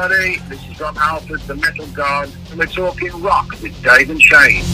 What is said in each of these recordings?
everybody. This is Rob Halford, the Metal God, and we're talking rock with Dave and Shane.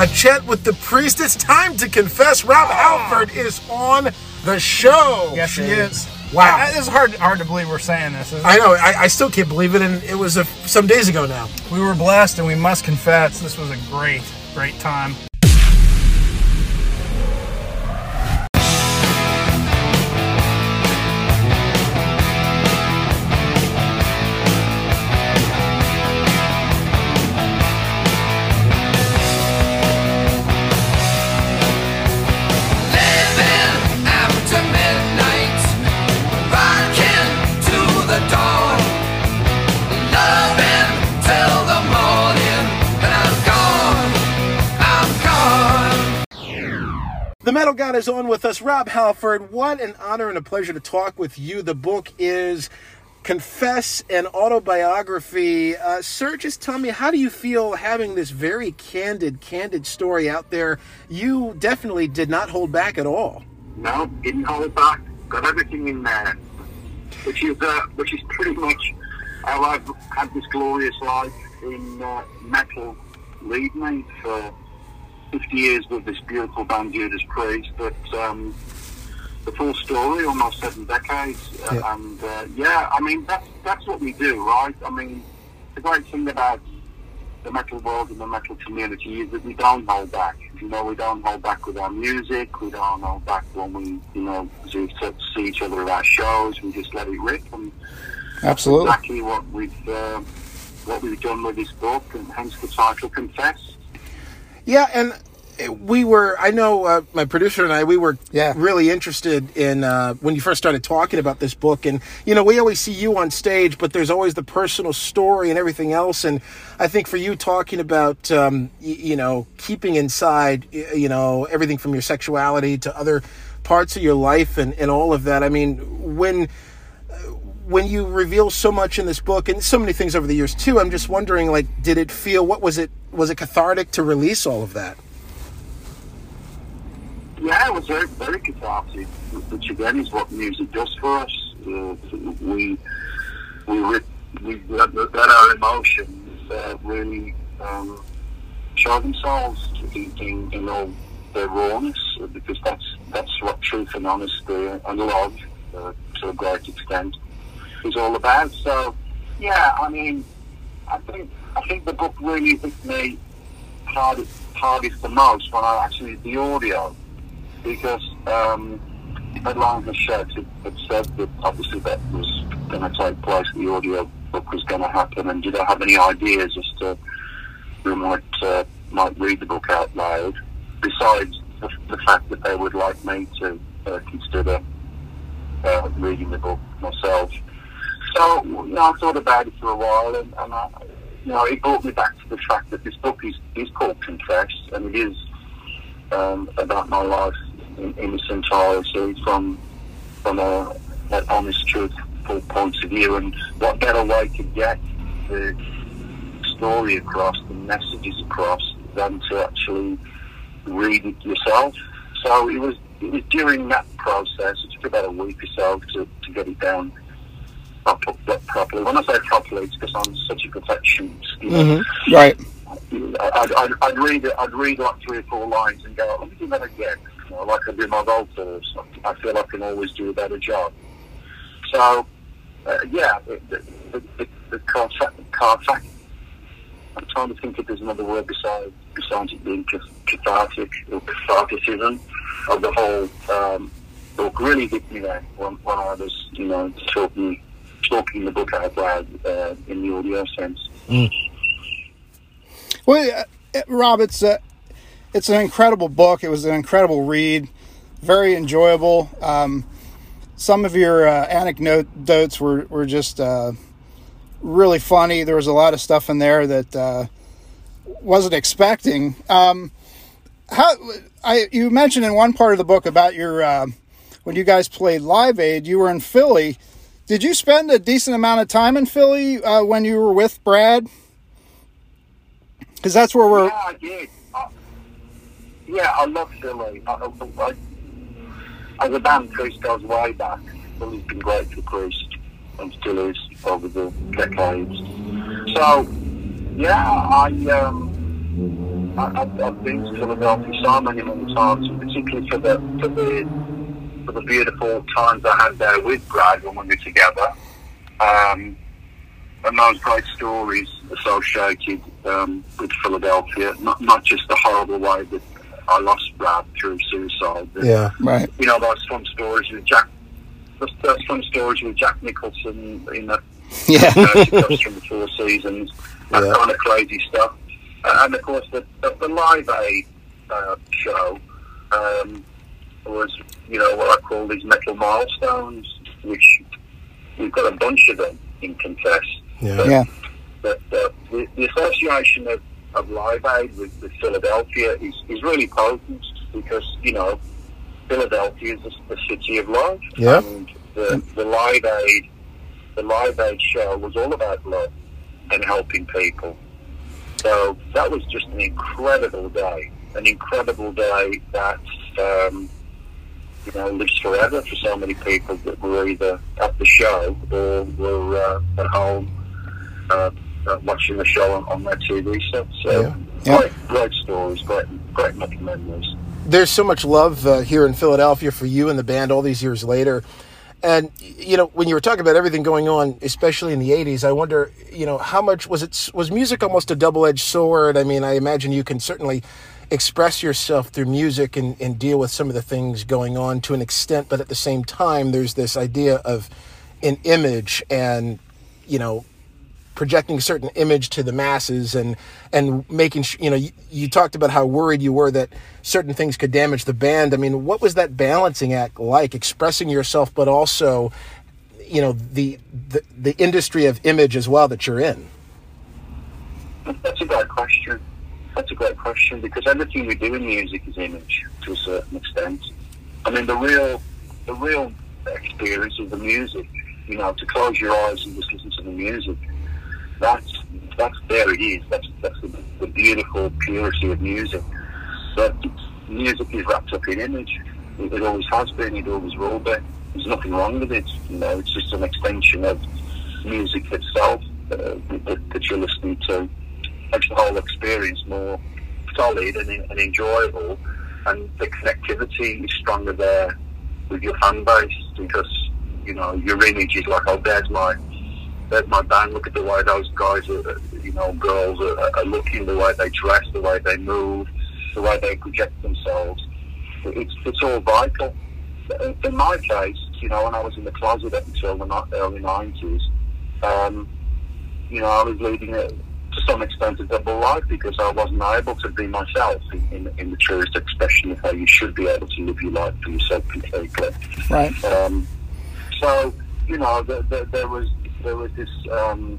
A chat with the priest. It's time to confess. Rob ah. Halford is on the show. Yes, she is. Wow. I- It's hard hard to believe we're saying this. Isn't it? I know. I, I still can't believe it, and it was a, some days ago now. We were blessed, and we must confess this was a great, great time. God is on with us. Rob Halford, what an honor and a pleasure to talk with you. The book is Confess an Autobiography. Uh, sir, just tell me, how do you feel having this very candid, candid story out there? You definitely did not hold back at all. No, didn't hold back. Got everything in there, which is uh, which is pretty much how I've had this glorious life in uh, metal lead me for 50 years with this beautiful band Judas Priest. But um, the full story, almost seven decades, uh, Yeah. and uh, yeah, I mean that's that's what we do, right? I mean, the great thing about the metal world and the metal community is that we don't hold back. You know, we don't hold back with our music. We don't hold back when we, you know, see, see each other at our shows. We just let it rip, and Absolutely. exactly what we've uh, what we've done with this book, and hence the title "Confess." Yeah, and we were, I know uh, my producer and I, we were Yeah. really interested in uh, when you first started talking about this book. And, you know, we always see you on stage, but there's always the personal story and everything else. And I think for you talking about, um, y- you know, keeping inside, you know, everything from your sexuality to other parts of your life and, and all of that. I mean, when when you reveal so much in this book and so many things over the years too i'm just wondering like did it feel what was it was it cathartic to release all of that Yeah, it was very, very cathartic, which again is what music does for us. Uh, we we we let, our emotions uh, really um, show themselves in, in, in all their rawness, because that's that's what truth and honesty and love, uh, to a great extent, is all about. So, yeah, I mean, I think I think the book really hit me hardest hardest the most when I actually did the audio because um, Headline has shared had, had said that obviously that was going to take place, the audio book was going to happen, and did I have any ideas as to who might uh, might read the book out loud? Besides the, the fact that they would like me to uh, consider uh, reading the book myself. So you know, I thought about it for a while, and, and I, you know, it brought me back to the fact that this book is, is called Confess, and it is um, about my life in, in its entirety from from a, an honest, truthful point of view. And what better way to get the story across, the messages across, than to actually read it yourself? So it was it was during that process. It took about a week or so to, to get it down properly. When I say properly, it's because I'm such a perfectionist. You know? Right. I'd, I'd, I'd read it. I'd read like three or four lines and go, "Let me do that again." You know, like I do my vocals. I feel I can always do a better job. So, uh, yeah, the the the, the, the cathartic, cathartic. I'm trying to think if there's another word besides besides it being cath- cathartic or catharticism of the whole um, book. Really hit me there when, when I was, you know, talking talking the book out loud uh, in the audio sense. Well, uh, Rob, it's a, it's an incredible book. It was an incredible read, very enjoyable. Um, some of your uh, anecdotes were were just uh, really funny. There was a lot of stuff in there that uh, wasn't expecting. Um, how I you mentioned in one part of the book about your uh, when you guys played Live Aid, you were in Philly. Did you spend a decent amount of time in Philly uh, when you were with Brad? Because that's where we're. Yeah, I did. I, yeah, I love Philly. I, I, as a band, Priest goes way back. Philly's been great for Priest. and still is over the decades. So, yeah, I, um, I, I've been to Philadelphia so many, many times, particularly for the, for the, for the beautiful times I had there with Brad when we were together. Um, and those great stories associated um, with Philadelphia, not, not just the horrible way that I lost Brad through suicide, but Yeah. Right. you know, those fun stories with Jack, those, those fun stories with Jack Nicholson in the Yeah. from the Four Seasons, that Yeah. kind of crazy stuff. Uh, and of course, the, the, the Live Aid uh, show um, was, you know, what I call these metal milestones, which we've got a bunch of them in Confess. Yeah. Yeah. But uh, the, the association of, of Live Aid with, with Philadelphia is, is really potent because, you know, Philadelphia is the, the city of love. Yeah. And the, the Live Aid, the Live Aid show was all about love and helping people. So that was just an incredible day, an incredible day that, um, you know, lives forever for so many people that were either at the show or were uh, at home uh, uh, watching the show on, on their TV set. So Yeah. Yeah. great, great stories, great, great memories. there's so much love uh, here in Philadelphia for you and the band all these years later. And you know, when you were talking about everything going on, especially in the '80s, I wonder, you know, how much was it? Was music almost a double-edged sword? I mean, I imagine you can certainly express yourself through music and, and deal with some of the things going on to an extent, but at the same time, there's this idea of an image and you know projecting a certain image to the masses and and making sh- you know you, you talked about how worried you were that certain things could damage the band i mean what was that balancing act like expressing yourself but also you know the the, the industry of image as well that you're in That's a great question. That's a great question because everything we do in music is image to a certain extent. I mean, the real, the real experience of the music. You know, to close your eyes and just listen to the music. That's that's there it is. That's that's the, the beautiful purity of music. But music is wrapped up in image. It, it always has been. It always will be. There's nothing wrong with it. You know, it's just an extension of music itself uh, that, that you're listening to makes the whole experience more solid and, and enjoyable. And the connectivity is stronger there with your fan base because you know your image is like, oh, there's my there's my band. Look at the way those guys, are, you know, girls are, are looking, the way they dress, the way they move, the way they project themselves. It's it's all vital. In my case, you know, when I was in the closet until the early nineties, um, you know, I was leading a, some extent a double life because I wasn't able to be myself in, in, in the truest expression of how you should be able to live your life for yourself completely. Right. Um, so you know, there, there, there was there was this um,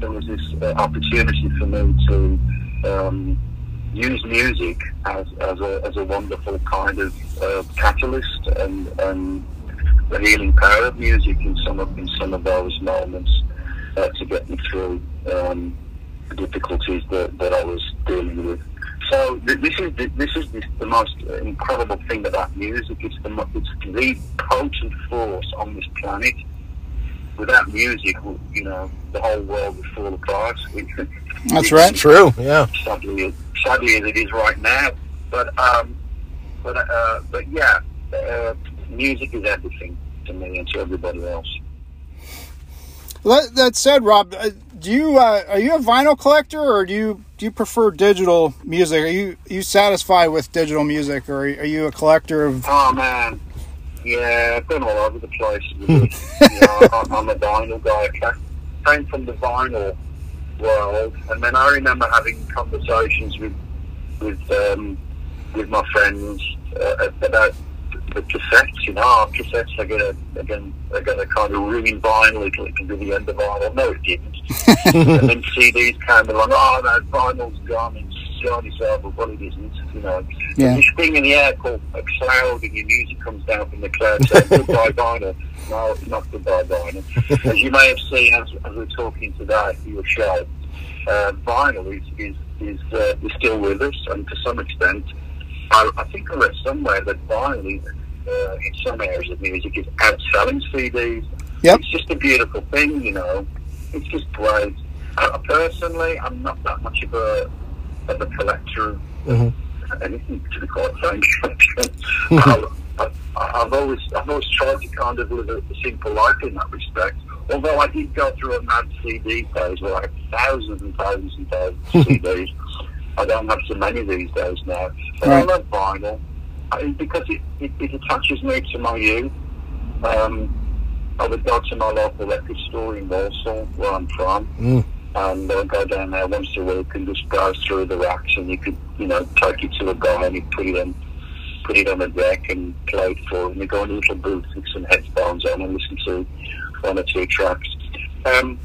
there was this uh, opportunity for me to um, use music as, as a as a wonderful kind of uh, catalyst and and the healing power of music in some of in some of those moments uh, to get me through um, the difficulties that, that I was dealing with. So th- this is the, this is the, the most incredible thing about music. It's the mo- it's the potent force on this planet. Without music, you know, the whole world would fall apart. That's right. true yeah Sadly, sadly as it is right now. But um, but uh, but yeah, uh, music is everything to me and to everybody else. That, that said, Rob, uh, do you uh, are you a vinyl collector or do you do you prefer digital music? Are you are you satisfied with digital music or are you a collector of? Oh man, yeah, I've been all over the place. With it. you know, I'm, I'm a vinyl guy. I came from the vinyl world, and then I remember having conversations with with um, with my friends uh, about the cassettes. You know, oh, cassettes are gonna are gonna are gonna kind of ruin vinyl. It, it can be the end of vinyl. No, it didn't. and then CDs came along. Oh no, vinyl's gone. It's gone itself. Well, it isn't. You know, Yeah. this thing in the air called a cloud, and your music comes down from the cloud. So goodbye vinyl. No, not goodbye vinyl. As you may have seen, as, as we're talking today for your show, uh, vinyl is is is, uh, is still with us, and to some extent, I, I think I read somewhere that vinyl, uh, in some areas of music, is outselling CDs. Yep. It's just a beautiful thing, you know. It's just great. Uh, personally, I'm not that much of a of a collector of Mhm. anything to be quite frank. I, I, I've always I've always tried to kind of live a, a simple life in that respect. Although I did go through a mad CD phase where I had thousands and thousands and thousands of CDs. I don't have so many these days now. But Right. I love vinyl I, because it, it, it attaches me to my youth. Um, I would go to my local record store in Walsall, where I'm from, Mm. and uh, go down there once a week and just browse through the racks, and you could, you know, take it to a guy and he'd put it on, put it on a deck and play it for, and you go in a little booth with some headphones on and listen to one or two tracks. Um,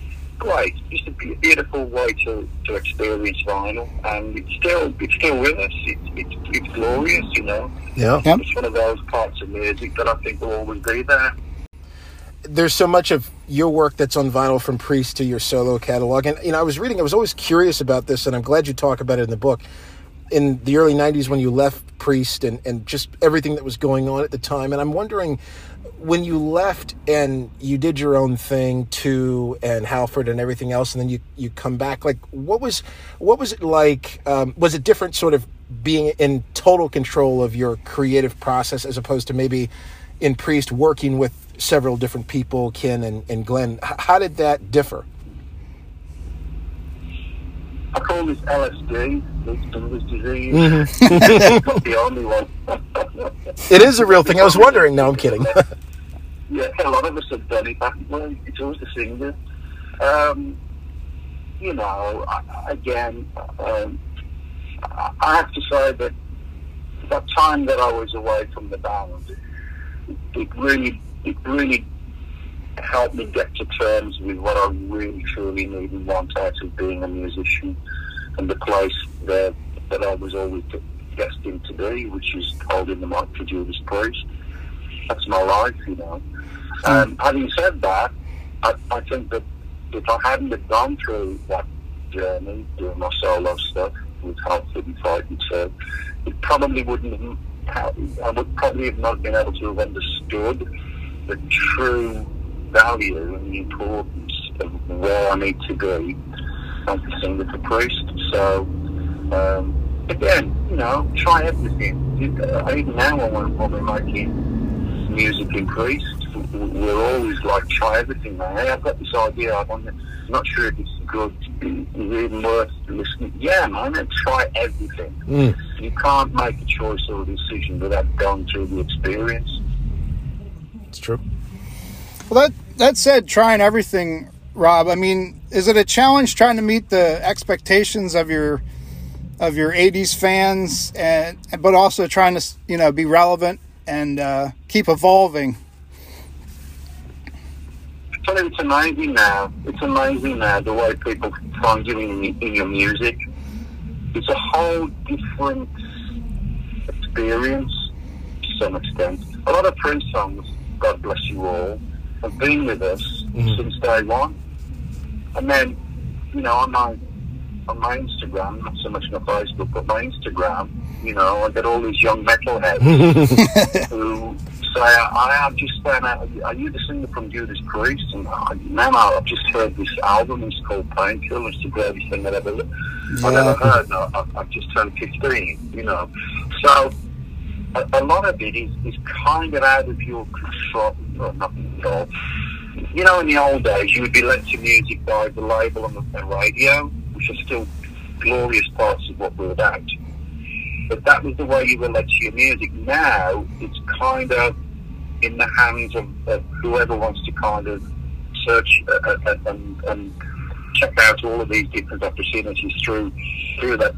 great, just a beautiful way to, to experience vinyl, and it's still it's still with us. It's it's, it's glorious, you know. Yeah. Yep. It's one of those parts of music that I think will always be there. there's so much of your work that's on vinyl from Priest to your solo catalog. And, you know, I was reading, I was always curious about this, and I'm glad you talk about it in the book. In the early 90s, when you left Priest and, and just everything that was going on at the time, and I'm wondering when you left and you did your own thing too, and Halford and everything else, and then you, you come back, like, what was, what was it like? Um, was it different sort of being in total control of your creative process as opposed to maybe in Priest working with several different people, Ken and, and Glenn. How did that differ? I call this LSD, Disease. Not the only one. It is a real thing. I was wondering. No, I'm kidding. yeah, a lot of us have done it, haven't we? It's always the singer. Um, you know, again, um, I have to say that that time that I was away from the band, it, it really, it really helped me get to terms with what I really truly need and want out of being a musician and the place that that I was always destined to be, which is holding the mic for Judas Priest. That's my life, you know. Um, having said that, I, I think that if I hadn't have gone through that journey, doing my solo stuff with Halford and Fighting so it probably wouldn't have, ha- I would probably have not been able to have understood the true value and the importance of where I need to be as a singer for Priest. So, um, again, you know, try everything. You- uh, Even now when, when we're making music in Priest, w- we're always like, try everything, man. Hey, I've got this idea, I want to, I'm not sure if it's good, is it even worth listening? Yeah, man, then try everything. Mm. You can't make a choice or a decision without going through the experience. It's true. Well, that that said, trying everything, Rob. I mean, is it a challenge trying to meet the expectations of your of your '80s fans, and but also trying to you know be relevant and uh, keep evolving? But it's amazing now. It's amazing now the way people find you in, in your music. It's a whole different experience to some extent. A lot of Prince songs, God bless you all, have been with us Mhm. since day one. And then, you know, on my on my Instagram, not so much on Facebook, but my Instagram, you know, I get all these young metalheads who say, I have just found out, are you the singer from Judas Priest? And I, no, I've just heard this album, it's called Painkiller, it's the greatest thing I've ever, I've ever heard. No, I've, I've just turned 15, you know. So, a, a lot of it is, is kind of out of your control, well, not control. You know, in the old days, you would be led to music by the label and the, radio, which are still glorious parts of what we're about but that was the way you were led to your music. Now it's kind of in the hands of, of whoever wants to kind of search uh, uh, uh, and, and check out all of these different opportunities through through that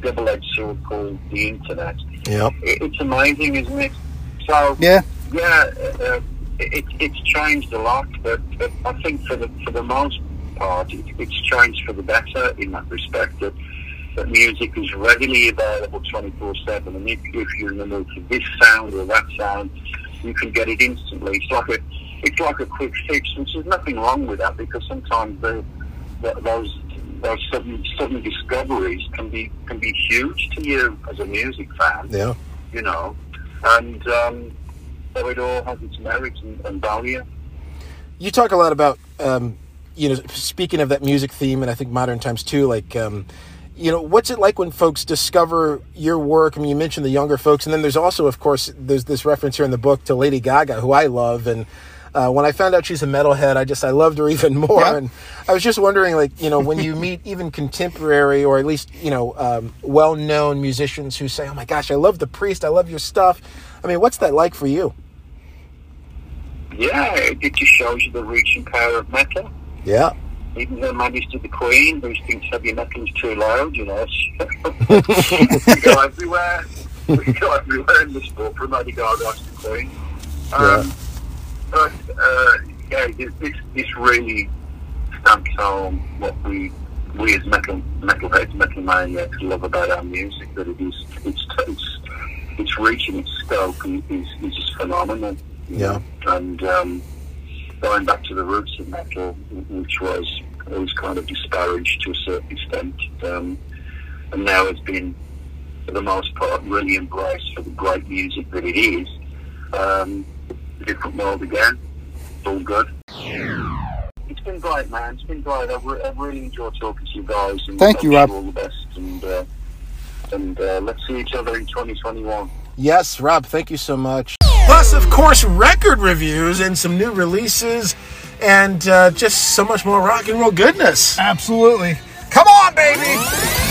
double-edged sword called the internet. Yep. It, it's amazing, isn't it? So Yeah, yeah, uh, it, it's changed a lot, but, but I think for the for the most part, it, it's changed for the better in that respect. That, that music is readily available twenty four seven, and if, if you're in the mood for this sound or that sound, you can get it instantly. It's like a it's like a quick fix, and there's nothing wrong with that because sometimes the, the, those those sudden sudden discoveries can be can be huge to you as a music fan Yeah. you know, and um, all has its merits and, and value. you talk a lot about um, you know speaking of that music theme and i think modern times too like um, you know what's it like when folks discover your work i mean you mentioned the younger folks and then there's also of course there's this reference here in the book to lady gaga who i love and uh, when I found out she's a metalhead, I just I loved her even more. Yeah. And I was just wondering, like you know, when you meet even contemporary or at least you know um, well-known musicians who say, "Oh my gosh, I love the Priest, I love your stuff." I mean, what's that like for you? Yeah, it just shows you the reach and power of metal. Yeah, Even though managed to the Queen, who thinks heavy metal's too loud, you know. we go everywhere. We go everywhere in this book, from Lady Gaga to the Queen. Um, But, uh, yeah, this, this, really stamps home what we, we as metal, metalheads, metal maniacs love about our music, that it is, it's, it's, it's reaching its scope is, is, is just phenomenal. Yeah. And, um, going back to the roots of metal, which was always kind of disparaged to a certain extent, um, and now has been, for the most part, really embraced for the great music that it is. Um, a different world again. It's all good. It's been great, man. It's been great. I've, re- I've really enjoyed talking to you guys. And Thank you, wish Rob. All the best, and uh, and uh, let's see each other in 2021. Yes, Rob, thank you so much. Plus, of course, record reviews and some new releases and uh, just so much more rock and roll goodness. Absolutely. Come on, baby.